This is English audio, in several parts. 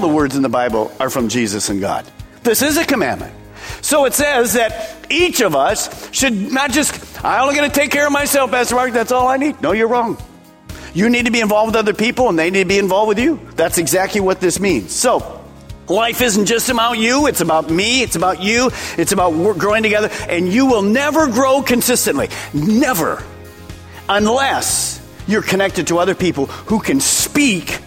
The words in the Bible are from Jesus and God. This is a commandment. So it says that each of us should not just, I'm only going to take care of myself, Pastor Mark, that's all I need. No, you're wrong. You need to be involved with other people and they need to be involved with you. That's exactly what this means. So, life isn't just about you, it's about me, it's about you, it's about growing together, and you will never grow consistently. Never. Unless you're connected to other people who can speak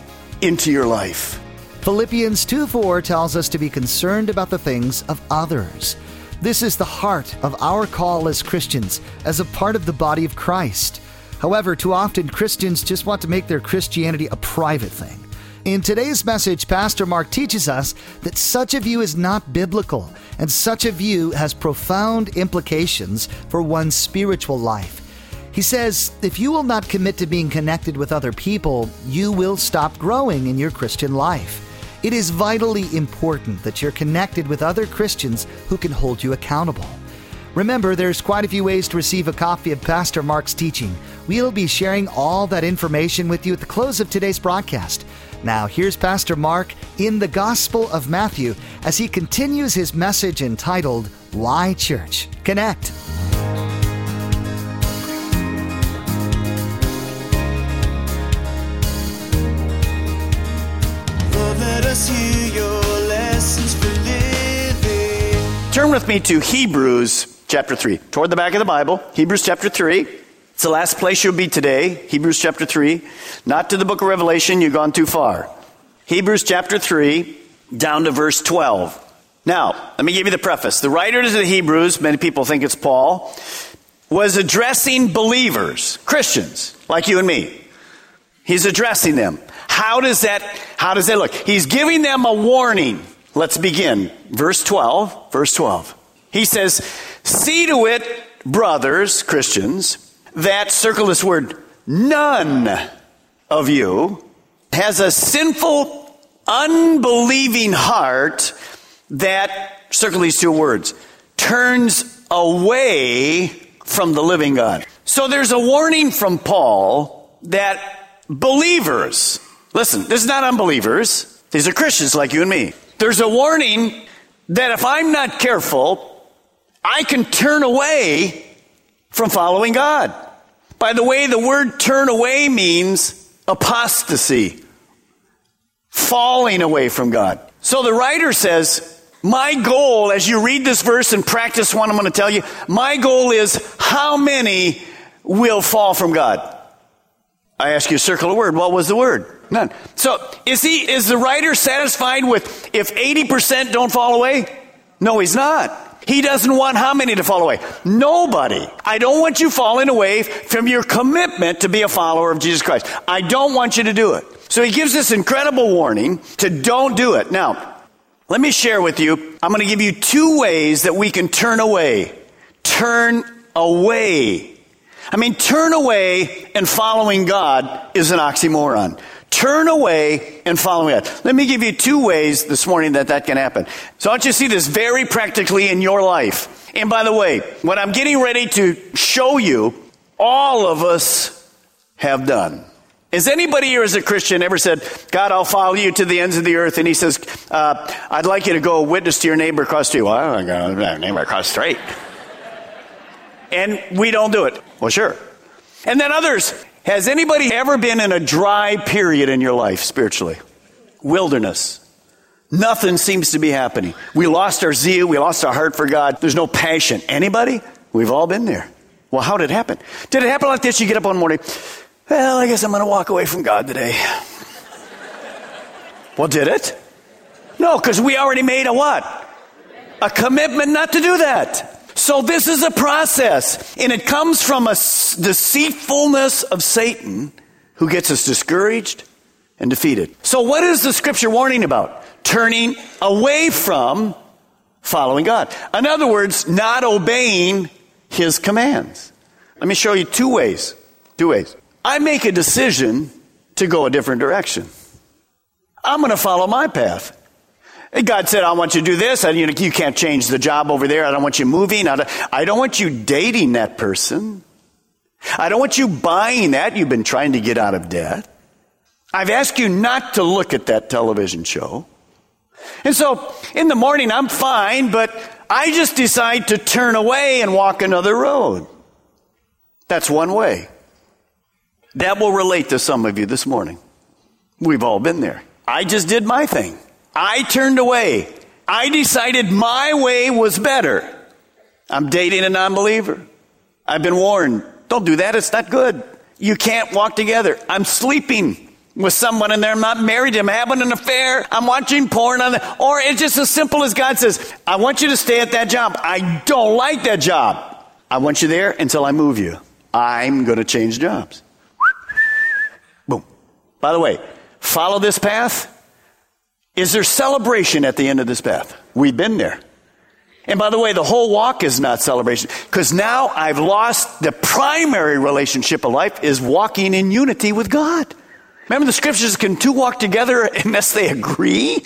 into your life. Philippians 2 4 tells us to be concerned about the things of others. This is the heart of our call as Christians, as a part of the body of Christ. However, too often Christians just want to make their Christianity a private thing. In today's message, Pastor Mark teaches us that such a view is not biblical, and such a view has profound implications for one's spiritual life. He says, if you will not commit to being connected with other people, you will stop growing in your Christian life. It is vitally important that you're connected with other Christians who can hold you accountable. Remember, there's quite a few ways to receive a copy of Pastor Mark's teaching. We'll be sharing all that information with you at the close of today's broadcast. Now, here's Pastor Mark in the Gospel of Matthew as he continues his message entitled Why Church? Connect. With me to Hebrews chapter 3. Toward the back of the Bible, Hebrews chapter 3. It's the last place you'll be today, Hebrews chapter 3. Not to the book of Revelation, you've gone too far. Hebrews chapter 3, down to verse 12. Now, let me give you the preface. The writer to the Hebrews, many people think it's Paul, was addressing believers, Christians, like you and me. He's addressing them. How does that, how does that look? He's giving them a warning. Let's begin. Verse 12, verse 12. He says, see to it, brothers, Christians, that, circle this word, none of you has a sinful, unbelieving heart that, circle these two words, turns away from the living God. So there's a warning from Paul that believers, listen, this is not unbelievers, these are Christians like you and me. There's a warning that if I'm not careful, I can turn away from following God. By the way, the word turn away means apostasy, falling away from God. So the writer says, my goal as you read this verse and practice what I'm going to tell you, my goal is how many will fall from God? I ask you to circle a word. What was the word? None. So is he, is the writer satisfied with if 80% don't fall away? No, he's not. He doesn't want how many to fall away? Nobody. I don't want you falling away from your commitment to be a follower of Jesus Christ. I don't want you to do it. So he gives this incredible warning to don't do it. Now, let me share with you. I'm going to give you two ways that we can turn away. Turn away. I mean, turn away and following God is an oxymoron. Turn away and follow God. Let me give you two ways this morning that that can happen. So I want you to see this very practically in your life. And by the way, what I'm getting ready to show you, all of us have done. Has anybody here as a Christian ever said, God, I'll follow you to the ends of the earth? And he says, uh, I'd like you to go witness to your neighbor across the street. Well, I don't go to neighbor across the street. And we don't do it. Well, sure. And then others, has anybody ever been in a dry period in your life spiritually? Wilderness. Nothing seems to be happening. We lost our zeal. We lost our heart for God. There's no passion. Anybody? We've all been there. Well, how did it happen? Did it happen like this? You get up one morning, well, I guess I'm going to walk away from God today. well, did it? No, because we already made a what? A commitment not to do that. So this is a process, and it comes from a deceitfulness of Satan who gets us discouraged and defeated. So what is the scripture warning about? Turning away from following God. In other words, not obeying his commands. Let me show you two ways. Two ways. I make a decision to go a different direction. I'm going to follow my path. God said, I want you to do this. And you, you can't change the job over there. I don't want you moving. I don't, I don't want you dating that person. I don't want you buying that. You've been trying to get out of debt. I've asked you not to look at that television show. And so in the morning, I'm fine, but I just decide to turn away and walk another road. That's one way. That will relate to some of you this morning. We've all been there. I just did my thing. I turned away. I decided my way was better. I'm dating a non believer. I've been warned. Don't do that. It's not good. You can't walk together. I'm sleeping with someone and they're not married. I'm having an affair. I'm watching porn on the, or it's just as simple as God says, I want you to stay at that job. I don't like that job. I want you there until I move you. I'm going to change jobs. Boom. By the way, follow this path. Is there celebration at the end of this path? We've been there. And by the way, the whole walk is not celebration because now I've lost the primary relationship of life is walking in unity with God. Remember the scriptures can two walk together unless they agree?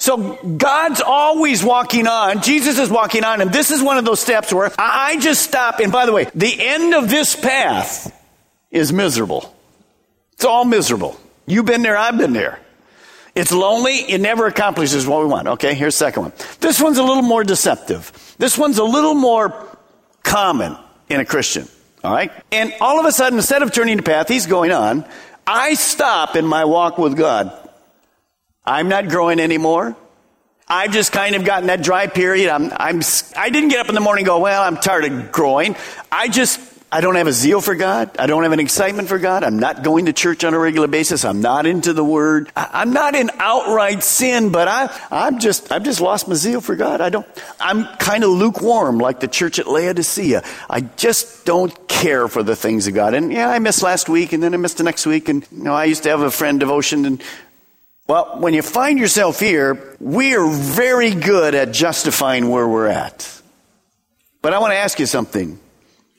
So God's always walking on. Jesus is walking on. And this is one of those steps where I just stop. And by the way, the end of this path is miserable. It's all miserable. You've been there. I've been there. It's lonely. It never accomplishes what we want. Okay, here's the second one. This one's a little more deceptive. This one's a little more common in a Christian. All right? And all of a sudden, instead of turning the path, he's going on. I stop in my walk with God. I'm not growing anymore. I've just kind of gotten that dry period. I'm, I'm, I didn't get up in the morning and go, well, I'm tired of growing. I just, I don't have a zeal for God. I don't have an excitement for God. I'm not going to church on a regular basis. I'm not into the Word. I, am not in outright sin, but I, I'm just, I've just lost my zeal for God. I don't, I'm kind of lukewarm like the church at Laodicea. I just don't care for the things of God. And yeah, I missed last week and then I missed the next week. And, you know, I used to have a friend devotion and well, when you find yourself here, we are very good at justifying where we're at. But I want to ask you something.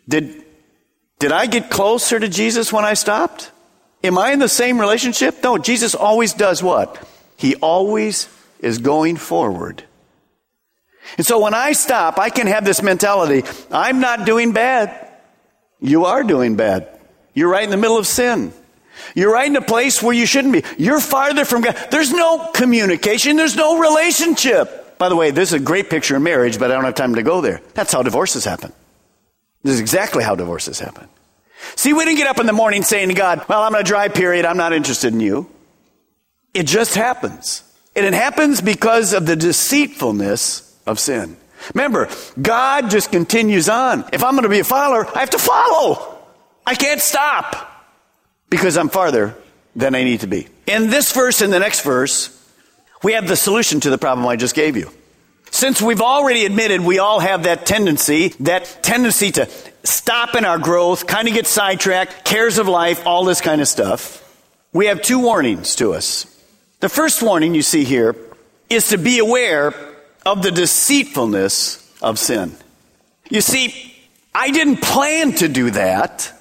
Did, did I get closer to Jesus when I stopped? Am I in the same relationship? No, Jesus always does what? He always is going forward. And so when I stop, I can have this mentality I'm not doing bad. You are doing bad. You're right in the middle of sin. You're right in a place where you shouldn't be. You're farther from God. There's no communication. There's no relationship. By the way, this is a great picture of marriage, but I don't have time to go there. That's how divorces happen. This is exactly how divorces happen. See, we didn't get up in the morning saying to God, well, I'm in a dry period. I'm not interested in you. It just happens. And it happens because of the deceitfulness of sin. Remember, God just continues on. If I'm going to be a follower, I have to follow. I can't stop because I'm farther than I need to be. In this verse and the next verse, we have the solution to the problem I just gave you. Since we've already admitted we all have that tendency, that tendency to stop in our growth, kind of get sidetracked, cares of life, all this kind of stuff, we have two warnings to us. The first warning you see here is to be aware of the deceitfulness of sin. You see, I didn't plan to do that,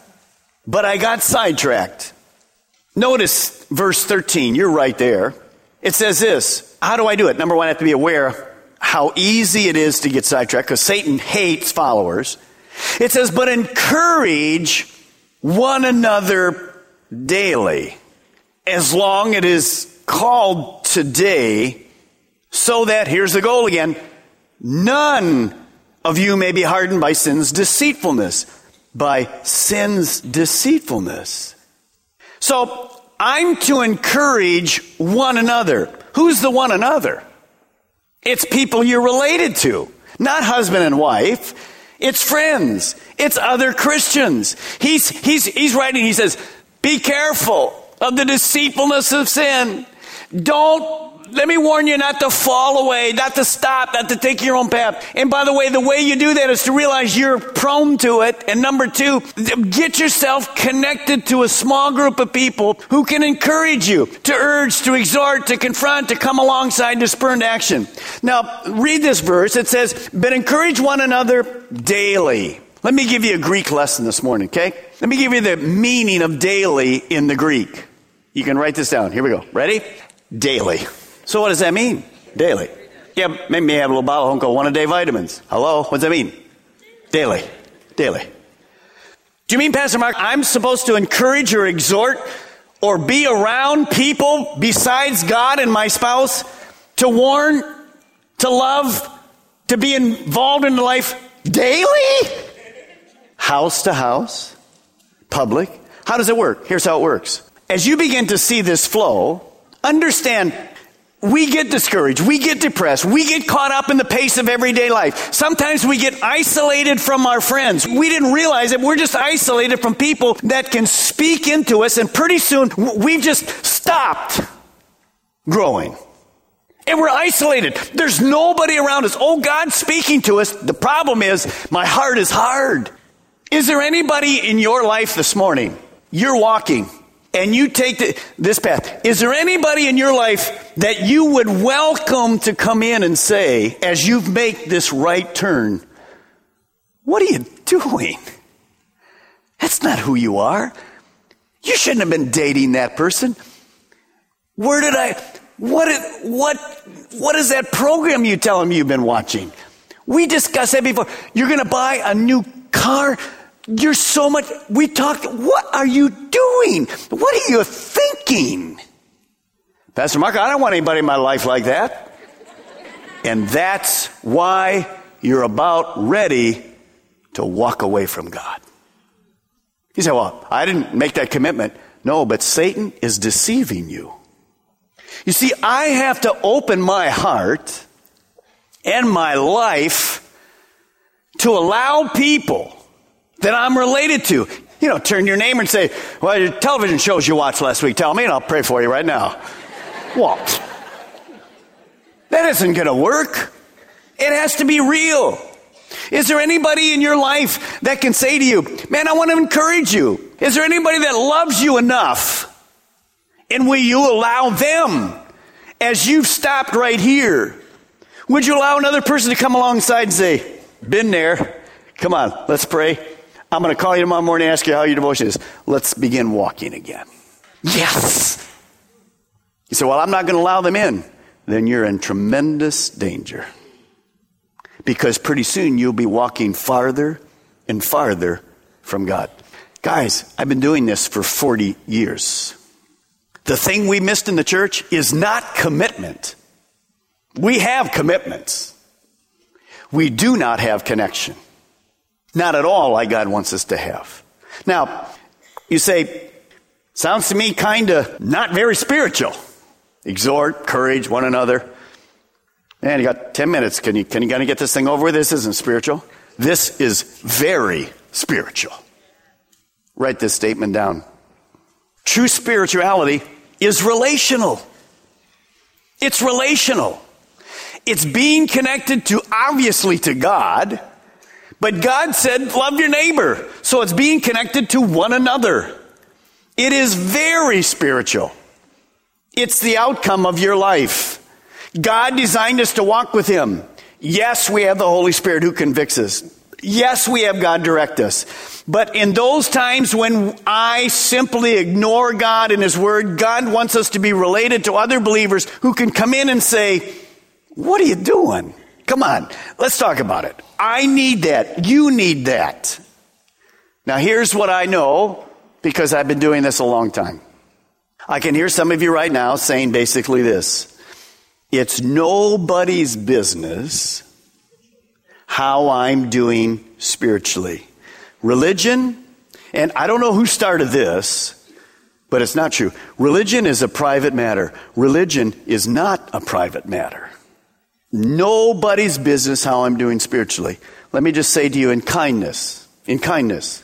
but I got sidetracked. Notice verse 13, you're right there. It says this How do I do it? Number one, I have to be aware how easy it is to get sidetracked because Satan hates followers. It says, but encourage one another daily, as long as it is called today, so that, here's the goal again, none of you may be hardened by sin's deceitfulness. By sin's deceitfulness. So, I'm to encourage one another. Who's the one another? It's people you're related to, not husband and wife. It's friends. It's other Christians. He's, he's, he's writing, he says, be careful of the deceitfulness of sin. Don't let me warn you not to fall away, not to stop, not to take your own path. And by the way, the way you do that is to realize you're prone to it. And number two, get yourself connected to a small group of people who can encourage you, to urge, to exhort, to confront, to come alongside, to spur into action. Now, read this verse. It says, but encourage one another daily. Let me give you a Greek lesson this morning, okay? Let me give you the meaning of daily in the Greek. You can write this down. Here we go. Ready? Daily. So what does that mean? Daily. Yeah, maybe have a little bottle of called one a day vitamins. Hello? What does that mean? Daily. Daily. Do you mean, Pastor Mark, I'm supposed to encourage or exhort or be around people besides God and my spouse to warn, to love, to be involved in life daily? House to house? Public? How does it work? Here's how it works. As you begin to see this flow, understand we get discouraged. We get depressed. We get caught up in the pace of everyday life. Sometimes we get isolated from our friends. We didn't realize it. We're just isolated from people that can speak into us, and pretty soon we've just stopped growing. And we're isolated. There's nobody around us. Oh, God's speaking to us. The problem is, my heart is hard. Is there anybody in your life this morning? You're walking and you take the, this path, is there anybody in your life that you would welcome to come in and say, as you make this right turn, what are you doing? That's not who you are. You shouldn't have been dating that person. Where did I, what, what, what is that program you tell them you've been watching? We discussed that before. You're going to buy a new car. You're so much, we talked, what are you doing? What are you thinking? Pastor Mark, I don't want anybody in my life like that. And that's why you're about ready to walk away from God. You say, well, I didn't make that commitment. No, but Satan is deceiving you. You see, I have to open my heart and my life to allow people that I'm related to. You know, turn your name and say, Well, your television shows you watched last week, tell me, and I'll pray for you right now. What? That isn't going to work. It has to be real. Is there anybody in your life that can say to you, Man, I want to encourage you? Is there anybody that loves you enough? And will you allow them as you've stopped right here? Would you allow another person to come alongside and say, Been there. Come on, let's pray. I'm going to call you tomorrow morning and ask you how your devotion is. Let's begin walking again. Yes. You say, Well, I'm not going to allow them in. Then you're in tremendous danger. Because pretty soon you'll be walking farther and farther from God. Guys, I've been doing this for 40 years. The thing we missed in the church is not commitment. We have commitments. We do not have connection. Not at all like God wants us to have. Now, you say, sounds to me kind of not very spiritual. Exhort, courage one another. Man, you got 10 minutes. Can you, can you kind of get this thing over with? This isn't spiritual. This is very spiritual. Write this statement down. True spirituality is relational. It's relational. It's being connected to, obviously, to God, but God said, love your neighbor. So it's being connected to one another. It is very spiritual. It's the outcome of your life. God designed us to walk with Him. Yes, we have the Holy Spirit who convicts us. Yes, we have God direct us. But in those times when I simply ignore God and His Word, God wants us to be related to other believers who can come in and say, What are you doing? Come on, let's talk about it. I need that. You need that. Now, here's what I know because I've been doing this a long time. I can hear some of you right now saying basically this it's nobody's business how I'm doing spiritually. Religion, and I don't know who started this, but it's not true. Religion is a private matter. Religion is not a private matter. Nobody's business how I'm doing spiritually. Let me just say to you in kindness, in kindness,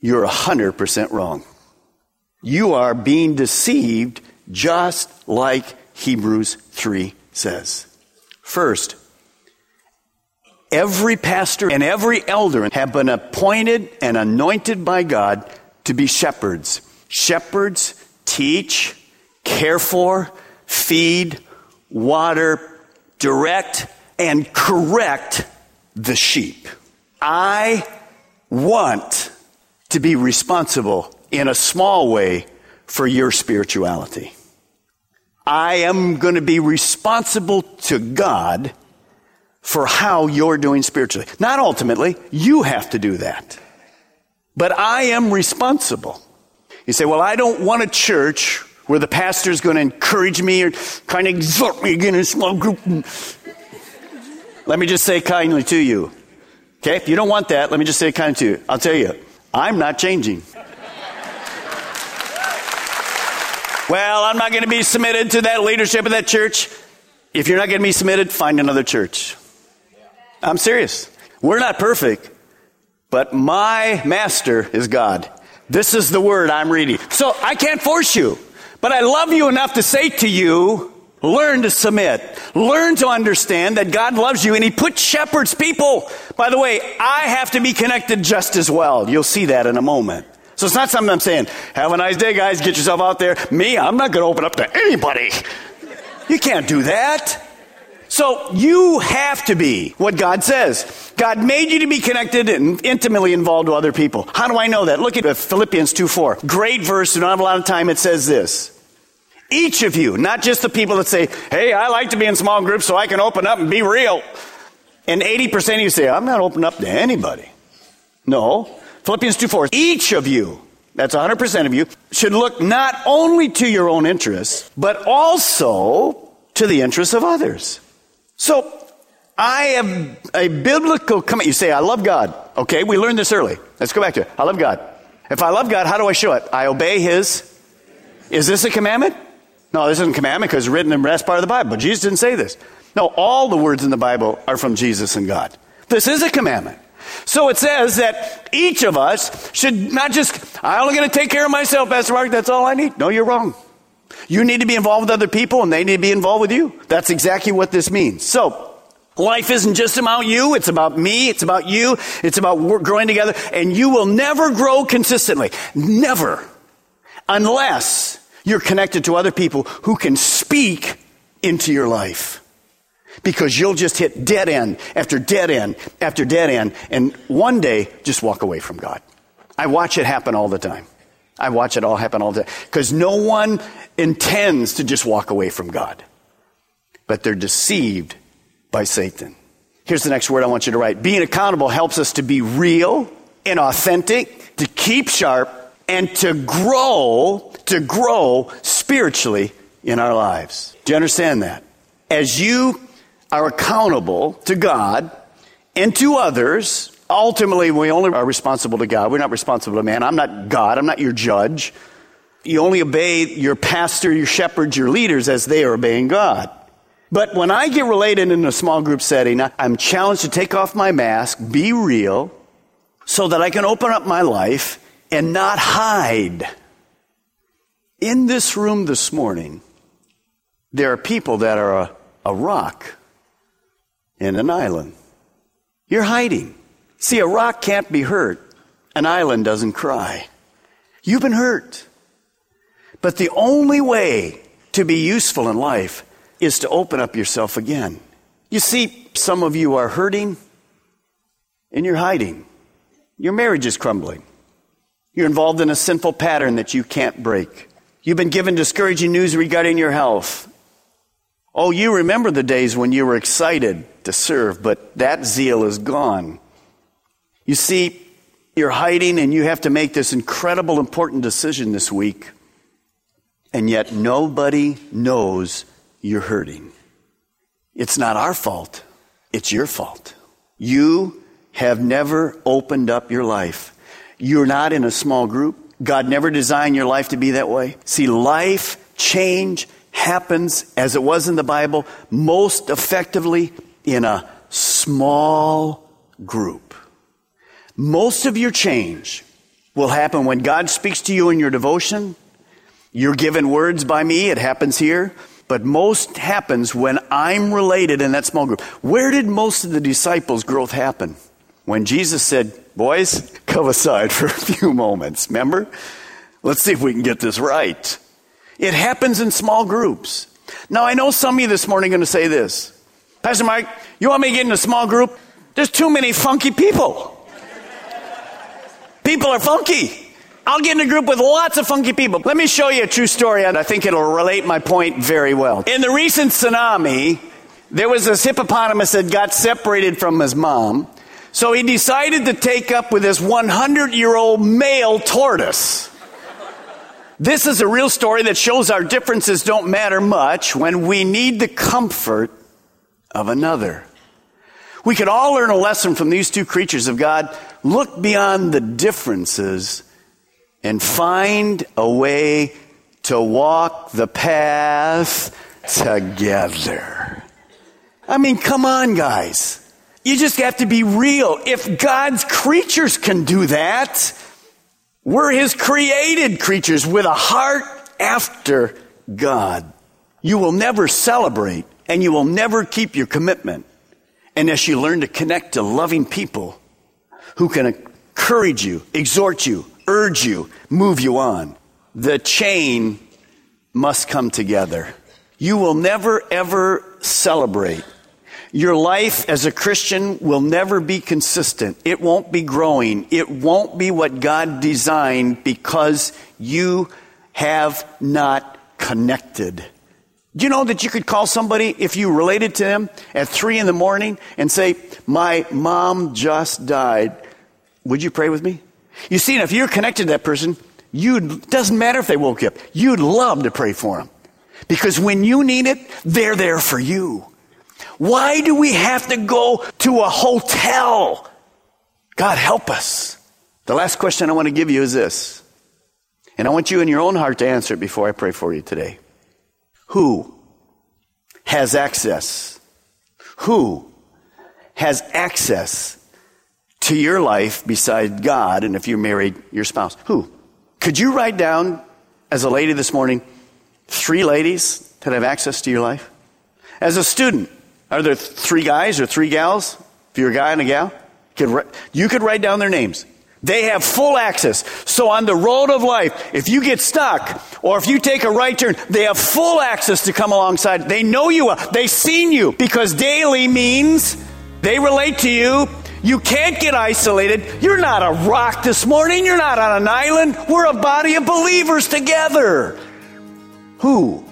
you're 100% wrong. You are being deceived just like Hebrews 3 says. First, every pastor and every elder have been appointed and anointed by God to be shepherds. Shepherds teach, care for, feed, water, direct, and correct the sheep. I want to be responsible in a small way for your spirituality. I am going to be responsible to God for how you're doing spiritually. Not ultimately, you have to do that. But I am responsible. You say, well, I don't want a church where the pastor is going to encourage me or kind of exhort me again in a small group. Let me just say kindly to you. Okay, if you don't want that, let me just say kindly to you. I'll tell you, I'm not changing. Well, I'm not going to be submitted to that leadership of that church. If you're not going to be submitted, find another church. I'm serious. We're not perfect, but my master is God. This is the word I'm reading. So I can't force you, but I love you enough to say to you, learn to submit. Learn to understand that God loves you and He put shepherds, people. By the way, I have to be connected just as well. You'll see that in a moment. So it's not something I'm saying, have a nice day, guys, get yourself out there. Me, I'm not going to open up to anybody. You can't do that. So you have to be what God says. God made you to be connected and intimately involved with other people. How do I know that? Look at Philippians 2 4. Great verse. We don't have a lot of time. It says this. Each of you, not just the people that say, hey, I like to be in small groups so I can open up and be real. And 80% of you say, I'm not opening up to anybody. No. Philippians 2 4. Each of you, that's 100% of you, should look not only to your own interests, but also to the interests of others. So, I have a biblical comment. You say, I love God. Okay, we learned this early. Let's go back to it. I love God. If I love God, how do I show it? I obey His. Is this a commandment? No, this isn't a commandment because it's written in the rest part of the Bible. But Jesus didn't say this. No, all the words in the Bible are from Jesus and God. This is a commandment. So it says that each of us should not just, I'm only going to take care of myself, Pastor Mark, that's all I need. No, you're wrong. You need to be involved with other people and they need to be involved with you. That's exactly what this means. So, life isn't just about you, it's about me, it's about you, it's about growing together, and you will never grow consistently. Never. Unless you're connected to other people who can speak into your life. Because you'll just hit dead end after dead end after dead end, and one day just walk away from God. I watch it happen all the time. I watch it all happen all the time. Because no one intends to just walk away from God, but they're deceived by Satan. Here's the next word I want you to write. Being accountable helps us to be real and authentic, to keep sharp, and to grow, to grow spiritually in our lives. Do you understand that? As you are accountable to God and to others, ultimately we only are responsible to God. We're not responsible to man. I'm not God. I'm not your judge. You only obey your pastor, your shepherds, your leaders as they are obeying God. But when I get related in a small group setting, I'm challenged to take off my mask, be real, so that I can open up my life and not hide. In this room this morning, there are people that are a, a rock in an island. You're hiding. See, a rock can't be hurt. An island doesn't cry. You've been hurt. But the only way to be useful in life is to open up yourself again. You see, some of you are hurting and you're hiding. Your marriage is crumbling. You're involved in a sinful pattern that you can't break. You've been given discouraging news regarding your health. Oh, you remember the days when you were excited to serve, but that zeal is gone. You see, you're hiding and you have to make this incredible important decision this week, and yet nobody knows you're hurting. It's not our fault, it's your fault. You have never opened up your life. You're not in a small group. God never designed your life to be that way. See, life change happens, as it was in the Bible, most effectively in a small group. Most of your change will happen when God speaks to you in your devotion. You're given words by me, it happens here. but most happens when I'm related in that small group. Where did most of the disciples' growth happen? When Jesus said, Boys, come aside for a few moments. Remember? Let's see if we can get this right. It happens in small groups. Now, I know some of you this morning are going to say this Pastor Mike, you want me to get in a small group? There's too many funky people. People are funky. I'll get in a group with lots of funky people. Let me show you a true story, and I think it'll relate my point very well. In the recent tsunami, there was this hippopotamus that got separated from his mom. So he decided to take up with this 100 year old male tortoise. This is a real story that shows our differences don't matter much when we need the comfort of another. We could all learn a lesson from these two creatures of God. Look beyond the differences and find a way to walk the path together. I mean, come on, guys. You just have to be real. If God's creatures can do that, we're His created creatures with a heart after God. You will never celebrate and you will never keep your commitment unless you learn to connect to loving people who can encourage you, exhort you, urge you, move you on. The chain must come together. You will never ever celebrate. Your life as a Christian will never be consistent. It won't be growing. It won't be what God designed because you have not connected. Do you know that you could call somebody, if you related to them, at three in the morning and say, My mom just died. Would you pray with me? You see, if you're connected to that person, you doesn't matter if they woke up. You'd love to pray for them. Because when you need it, they're there for you. Why do we have to go to a hotel? God help us. The last question I want to give you is this. And I want you in your own heart to answer it before I pray for you today. Who has access? Who has access to your life beside God, and if you're married, your spouse. Who? Could you write down, as a lady this morning, three ladies that have access to your life? As a student, are there three guys or three gals? If you're a guy and a gal, you could write down their names. They have full access. So on the road of life, if you get stuck or if you take a right turn, they have full access to come alongside. They know you. They've seen you because daily means they relate to you you can't get isolated. You're not a rock this morning. You're not on an island. We're a body of believers together. Who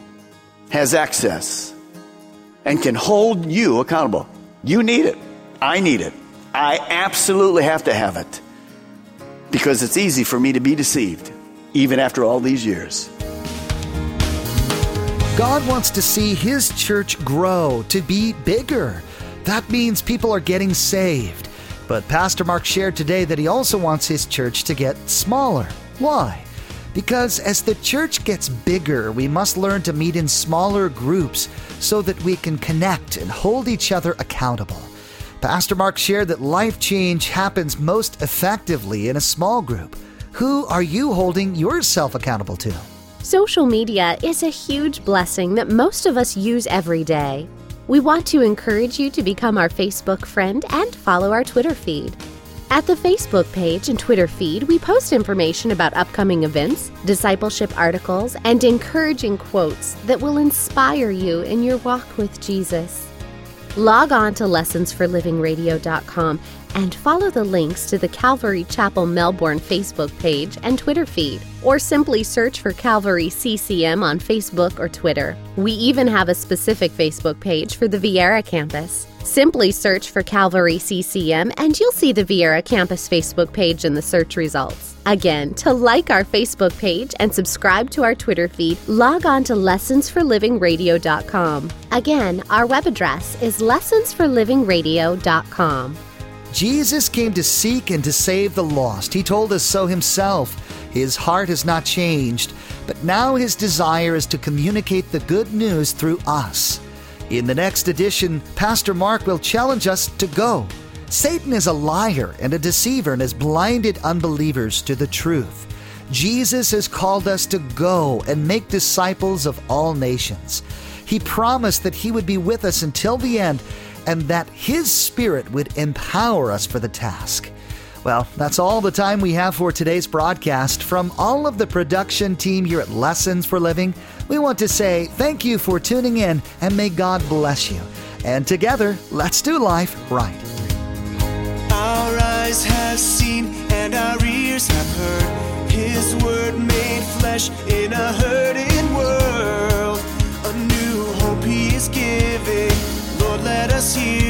has access and can hold you accountable? You need it. I need it. I absolutely have to have it because it's easy for me to be deceived, even after all these years. God wants to see His church grow, to be bigger. That means people are getting saved. But Pastor Mark shared today that he also wants his church to get smaller. Why? Because as the church gets bigger, we must learn to meet in smaller groups so that we can connect and hold each other accountable. Pastor Mark shared that life change happens most effectively in a small group. Who are you holding yourself accountable to? Social media is a huge blessing that most of us use every day. We want to encourage you to become our Facebook friend and follow our Twitter feed. At the Facebook page and Twitter feed, we post information about upcoming events, discipleship articles, and encouraging quotes that will inspire you in your walk with Jesus. Log on to lessonsforlivingradio.com and follow the links to the Calvary Chapel Melbourne Facebook page and Twitter feed, or simply search for Calvary CCM on Facebook or Twitter. We even have a specific Facebook page for the Viera campus. Simply search for Calvary CCM and you'll see the Viera campus Facebook page in the search results. Again, to like our Facebook page and subscribe to our Twitter feed, log on to lessonsforlivingradio.com. Again, our web address is lessonsforlivingradio.com. Jesus came to seek and to save the lost. He told us so himself. His heart has not changed, but now his desire is to communicate the good news through us. In the next edition, Pastor Mark will challenge us to go. Satan is a liar and a deceiver and has blinded unbelievers to the truth. Jesus has called us to go and make disciples of all nations. He promised that He would be with us until the end and that His Spirit would empower us for the task. Well, that's all the time we have for today's broadcast. From all of the production team here at Lessons for Living, we want to say thank you for tuning in and may God bless you. And together, let's do life right. Our eyes have seen and our ears have heard His word made flesh in a hurting world. A new hope He is giving. Lord, let us hear